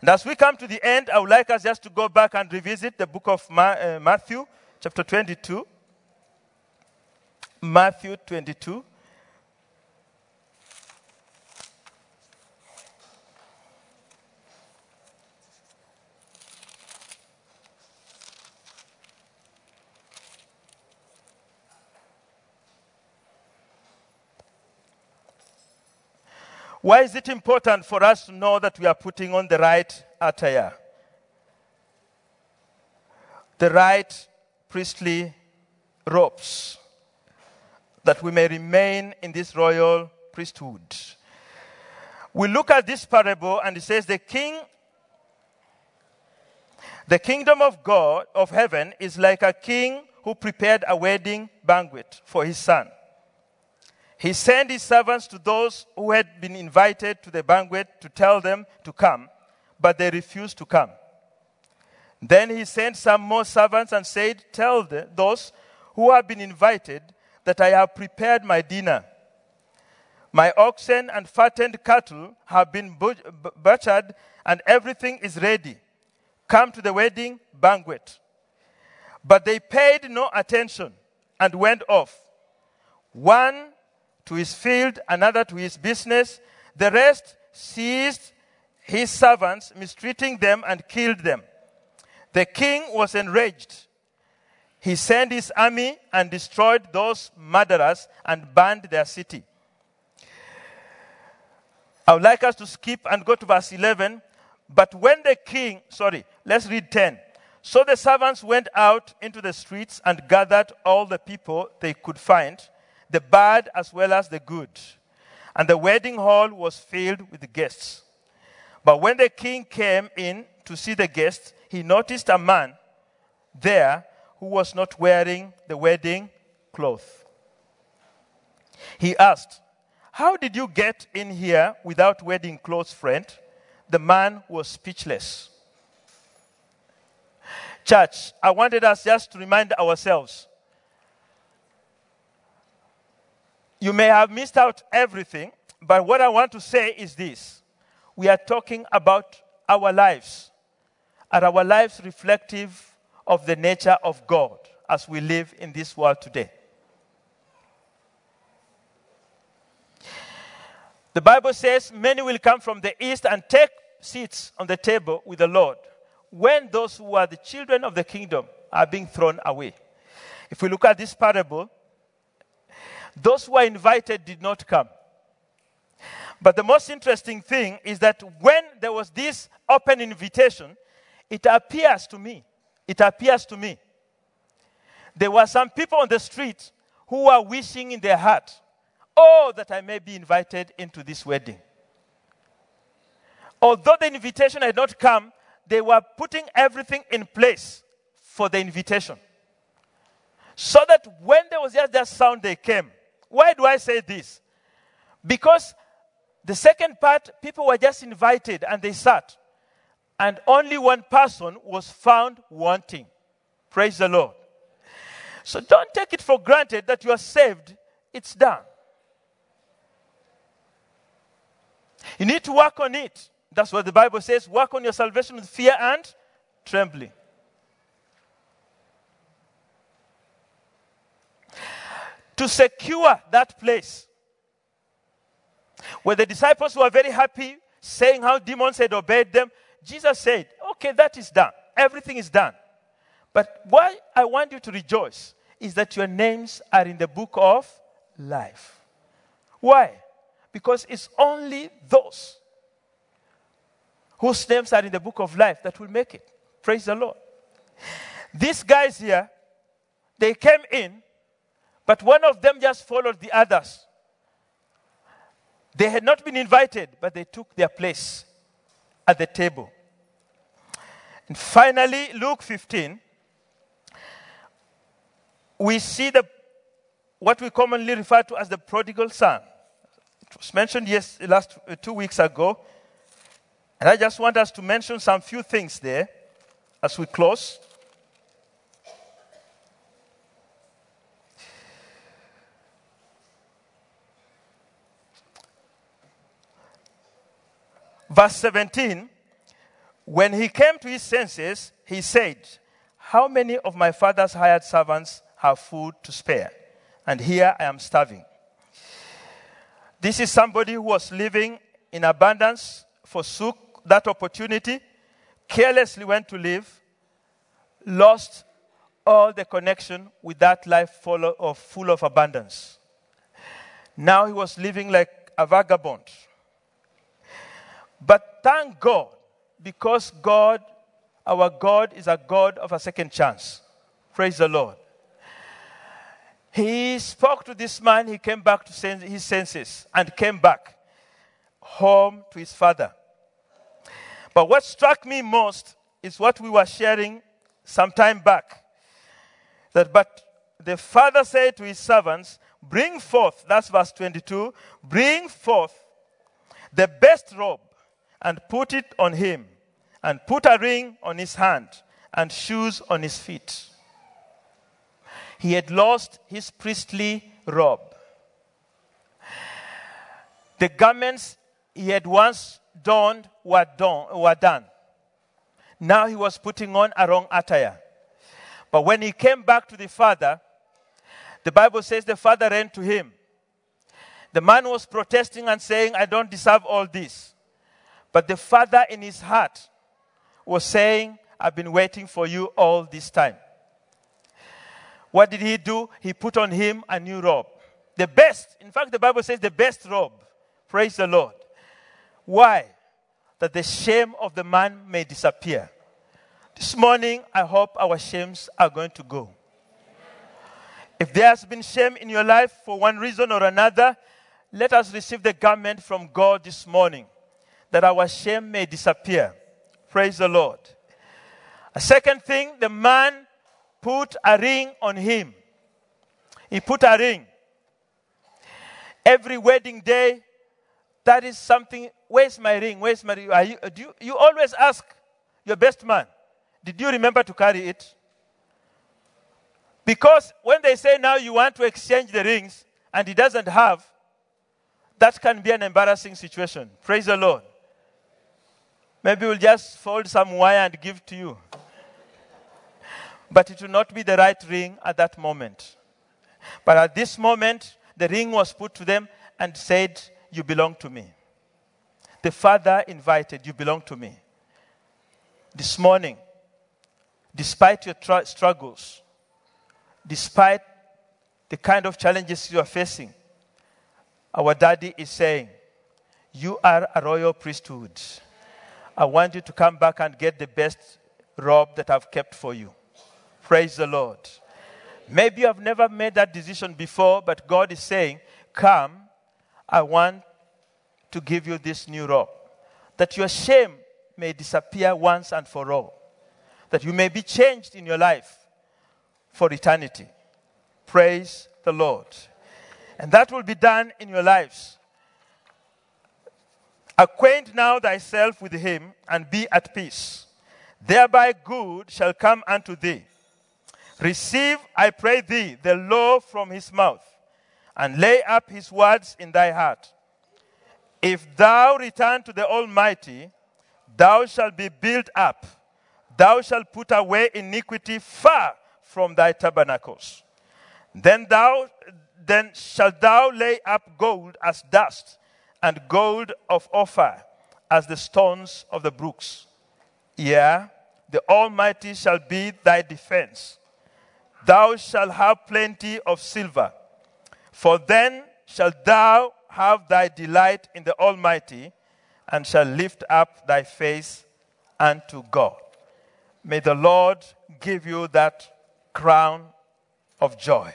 And as we come to the end, I would like us just to go back and revisit the book of Ma- uh, Matthew, chapter 22. Matthew 22. Why is it important for us to know that we are putting on the right attire? The right priestly robes, that we may remain in this royal priesthood. We look at this parable and it says, The king, the kingdom of God, of heaven, is like a king who prepared a wedding banquet for his son. He sent his servants to those who had been invited to the banquet to tell them to come, but they refused to come. Then he sent some more servants and said, Tell the, those who have been invited that I have prepared my dinner. My oxen and fattened cattle have been butchered, and everything is ready. Come to the wedding banquet. But they paid no attention and went off. One to his field, another to his business, the rest seized his servants, mistreating them, and killed them. The king was enraged. He sent his army and destroyed those murderers and burned their city. I would like us to skip and go to verse 11. But when the king, sorry, let's read 10. So the servants went out into the streets and gathered all the people they could find, the bad as well as the good. And the wedding hall was filled with guests. But when the king came in to see the guests, he noticed a man there who was not wearing the wedding cloth. He asked, How did you get in here without wedding clothes, friend? The man was speechless. Church, I wanted us just to remind ourselves. You may have missed out everything, but what I want to say is this. We are talking about our lives. Are our lives reflective of the nature of God as we live in this world today? The Bible says, Many will come from the east and take seats on the table with the Lord when those who are the children of the kingdom are being thrown away. If we look at this parable, those who were invited did not come. But the most interesting thing is that when there was this open invitation, it appears to me, it appears to me, there were some people on the street who were wishing in their heart, oh, that I may be invited into this wedding. Although the invitation had not come, they were putting everything in place for the invitation. So that when there was just that sound, they came. Why do I say this? Because the second part, people were just invited and they sat. And only one person was found wanting. Praise the Lord. So don't take it for granted that you are saved. It's done. You need to work on it. That's what the Bible says work on your salvation with fear and trembling. To secure that place. Where the disciples were very happy, saying how demons had obeyed them, Jesus said, Okay, that is done. Everything is done. But why I want you to rejoice is that your names are in the book of life. Why? Because it's only those whose names are in the book of life that will make it. Praise the Lord. These guys here, they came in, but one of them just followed the others. They had not been invited, but they took their place at the table. And finally, Luke 15, we see the what we commonly refer to as the prodigal son. It was mentioned yes, last uh, two weeks ago. And I just want us to mention some few things there as we close. Verse 17 When he came to his senses, he said, How many of my father's hired servants have food to spare? And here I am starving. This is somebody who was living in abundance, forsook that opportunity, carelessly went to live, lost all the connection with that life full of, full of abundance. Now he was living like a vagabond. But thank God, because God, our God, is a God of a second chance. Praise the Lord. He spoke to this man, he came back to his senses and came back home to his father. But what struck me most is what we were sharing some time back. That, but the father said to his servants, Bring forth, that's verse 22, bring forth the best robe and put it on him, and put a ring on his hand and shoes on his feet. He had lost his priestly robe. The garments he had once donned were, done, were done. Now he was putting on a wrong attire. But when he came back to the father, the Bible says the father ran to him. The man was protesting and saying, I don't deserve all this. But the father in his heart was saying, I've been waiting for you all this time. What did he do? He put on him a new robe. The best, in fact, the Bible says the best robe. Praise the Lord. Why? That the shame of the man may disappear. This morning, I hope our shames are going to go. If there has been shame in your life for one reason or another, let us receive the garment from God this morning that our shame may disappear. Praise the Lord. A second thing, the man put a ring on him. He put a ring. Every wedding day, that is something. Where's my ring? Where's my ring? You, do you, you always ask your best man, did you remember to carry it? Because when they say now you want to exchange the rings and he doesn't have, that can be an embarrassing situation. Praise the Lord. Maybe we'll just fold some wire and give to you. But it will not be the right ring at that moment. But at this moment, the ring was put to them and said, You belong to me. The father invited, You belong to me. This morning, despite your tr- struggles, despite the kind of challenges you are facing, our daddy is saying, You are a royal priesthood. I want you to come back and get the best robe that I've kept for you. Praise the Lord. Maybe you have never made that decision before, but God is saying, Come, I want to give you this new robe. That your shame may disappear once and for all. That you may be changed in your life for eternity. Praise the Lord. And that will be done in your lives. Acquaint now thyself with him and be at peace. Thereby good shall come unto thee. Receive, I pray thee, the law from his mouth, and lay up his words in thy heart. If thou return to the Almighty, thou shalt be built up. Thou shalt put away iniquity far from thy tabernacles. Then thou then shalt thou lay up gold as dust, and gold of Ophir as the stones of the brooks. Yeah, the Almighty shall be thy defense. Thou shalt have plenty of silver, for then shalt thou have thy delight in the Almighty, and shall lift up thy face unto God. May the Lord give you that crown of joy.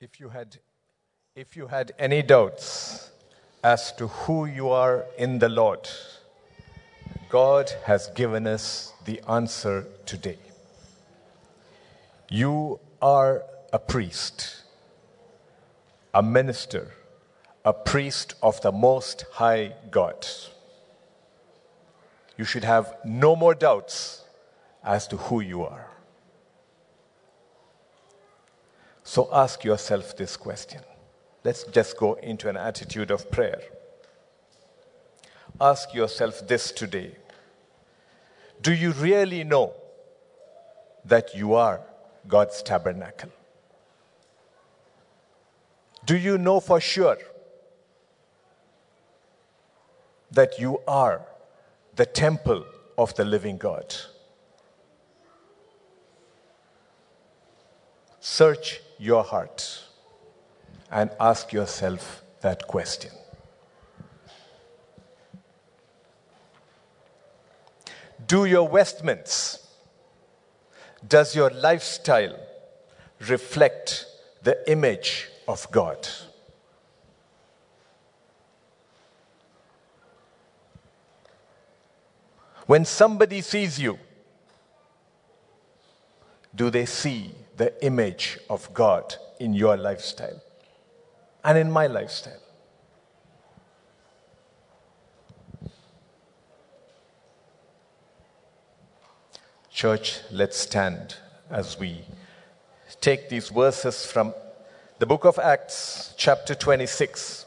If you had, if you had any doubts as to who you are in the Lord, God has given us the answer today. You are a priest, a minister, a priest of the Most High God. You should have no more doubts as to who you are. So ask yourself this question. Let's just go into an attitude of prayer. Ask yourself this today Do you really know that you are God's tabernacle? Do you know for sure that you are the temple of the living God? Search your heart and ask yourself that question. Do your vestments, does your lifestyle reflect the image of God? When somebody sees you, do they see the image of God in your lifestyle and in my lifestyle. Church, let's stand as we take these verses from the book of Acts, chapter 26.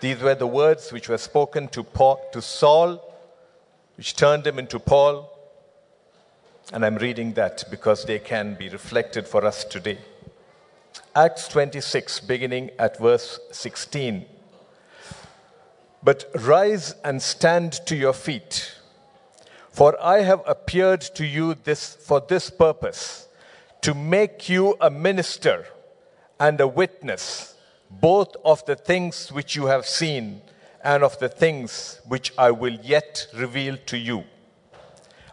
These were the words which were spoken to, Paul, to Saul which turned him into Paul. And I'm reading that because they can be reflected for us today. Acts 26, beginning at verse 16. But rise and stand to your feet, for I have appeared to you this, for this purpose, to make you a minister and a witness, both of the things which you have seen and of the things which I will yet reveal to you.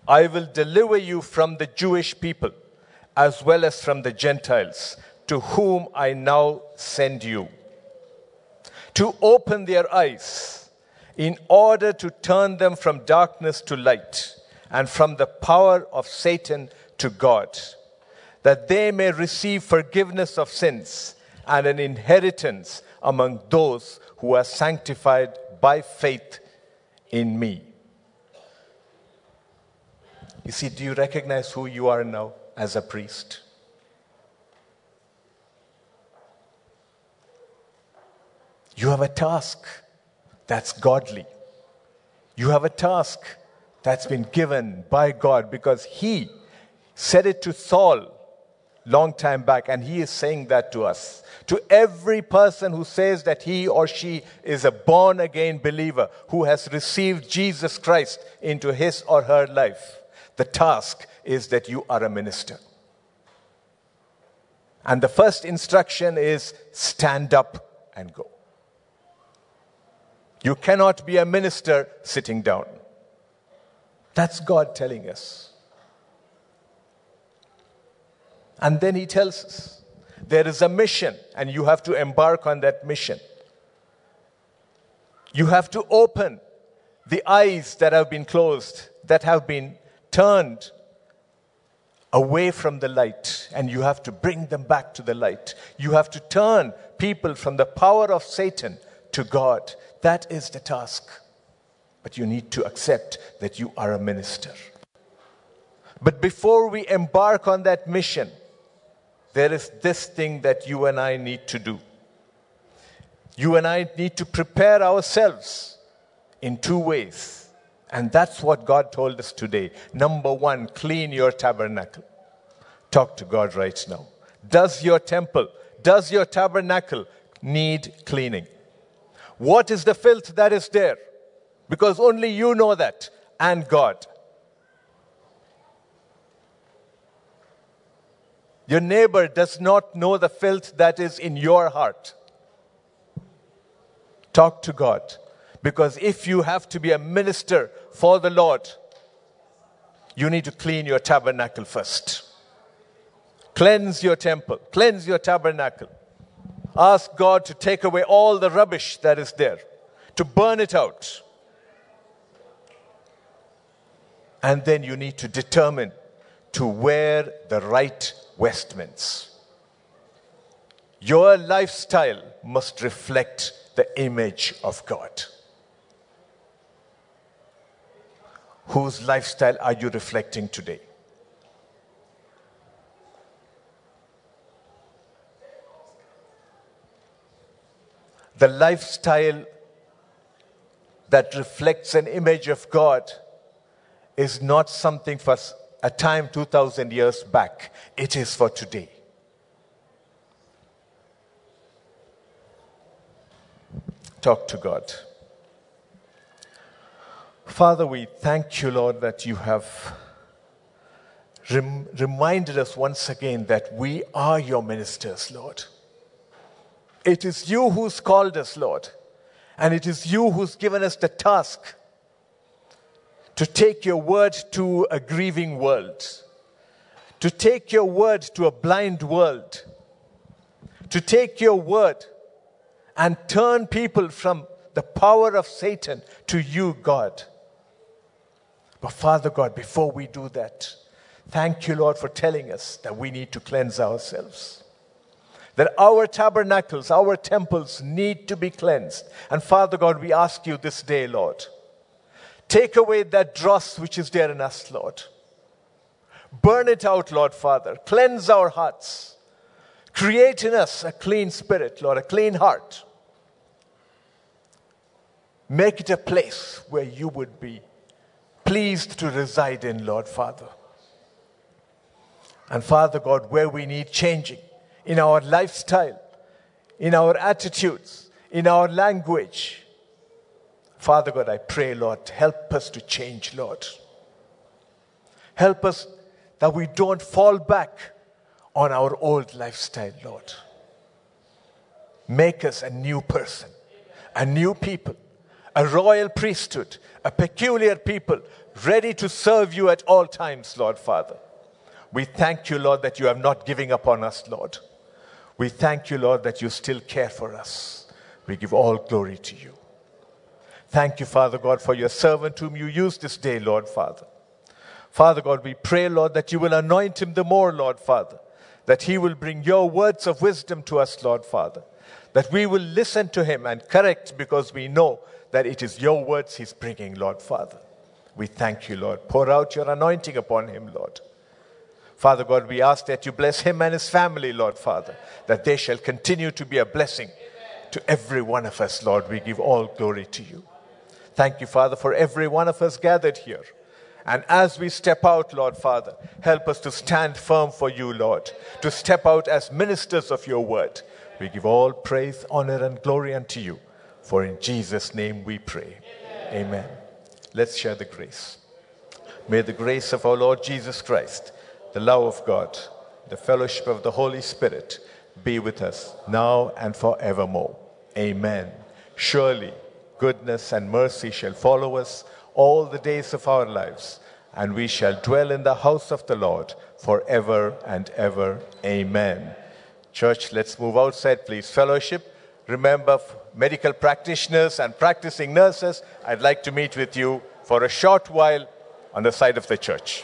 I will deliver you from the Jewish people as well as from the Gentiles, to whom I now send you, to open their eyes in order to turn them from darkness to light and from the power of Satan to God, that they may receive forgiveness of sins and an inheritance among those who are sanctified by faith in me. You see, do you recognize who you are now as a priest? You have a task that's godly. You have a task that's been given by God because He said it to Saul long time back, and He is saying that to us. To every person who says that he or she is a born again believer who has received Jesus Christ into his or her life, the task is that you are a minister. And the first instruction is stand up and go. You cannot be a minister sitting down. That's God telling us. And then he tells us there is a mission, and you have to embark on that mission. You have to open the eyes that have been closed, that have been turned away from the light, and you have to bring them back to the light. You have to turn people from the power of Satan to God. That is the task. But you need to accept that you are a minister. But before we embark on that mission, there is this thing that you and I need to do. You and I need to prepare ourselves in two ways. And that's what God told us today. Number one, clean your tabernacle. Talk to God right now. Does your temple, does your tabernacle need cleaning? What is the filth that is there? Because only you know that and God. Your neighbor does not know the filth that is in your heart. Talk to God. Because if you have to be a minister for the Lord, you need to clean your tabernacle first. Cleanse your temple, cleanse your tabernacle. Ask God to take away all the rubbish that is there, to burn it out. And then you need to determine to wear the right vestments. Your lifestyle must reflect the image of God. Whose lifestyle are you reflecting today? the lifestyle that reflects an image of God is not something for a time 2,000 years back, it is for today. Talk to God. Father, we thank you, Lord, that you have rem- reminded us once again that we are your ministers, Lord. It is you who's called us, Lord. And it is you who's given us the task to take your word to a grieving world, to take your word to a blind world, to take your word and turn people from the power of Satan to you, God. But Father God, before we do that, thank you, Lord, for telling us that we need to cleanse ourselves that our tabernacles, our temples need to be cleansed. And Father God, we ask you this day, Lord, take away that dross which is there in us, Lord. Burn it out, Lord Father. Cleanse our hearts. Create in us a clean spirit, Lord, a clean heart. Make it a place where you would be pleased to reside in, Lord Father. And Father God, where we need changing in our lifestyle, in our attitudes, in our language, Father God, I pray, Lord, help us to change, Lord. Help us that we don't fall back on our old lifestyle, Lord. Make us a new person, a new people, a royal priesthood, a peculiar people, ready to serve you at all times, Lord Father. We thank you, Lord, that you have not given up on us, Lord. We thank you, Lord, that you still care for us. We give all glory to you. Thank you, Father God, for your servant whom you use this day, Lord Father. Father God, we pray, Lord, that you will anoint him the more, Lord Father, that he will bring your words of wisdom to us, Lord Father, that we will listen to him and correct because we know that it is your words he's bringing, Lord Father. We thank you, Lord. Pour out your anointing upon him, Lord. Father God, we ask that you bless him and his family, Lord Father, that they shall continue to be a blessing to every one of us, Lord. We give all glory to you. Thank you, Father, for every one of us gathered here. And as we step out, Lord Father, help us to stand firm for you, Lord, to step out as ministers of your word. We give all praise, honor, and glory unto you. For in Jesus' name we pray. Amen. Amen. Let's share the grace. May the grace of our Lord Jesus Christ, the love of God, the fellowship of the Holy Spirit be with us now and forevermore. Amen. Surely goodness and mercy shall follow us all the days of our lives, and we shall dwell in the house of the Lord forever and ever. Amen. Church, let's move outside, please. Fellowship. Remember, medical practitioners and practicing nurses, I'd like to meet with you for a short while on the side of the church.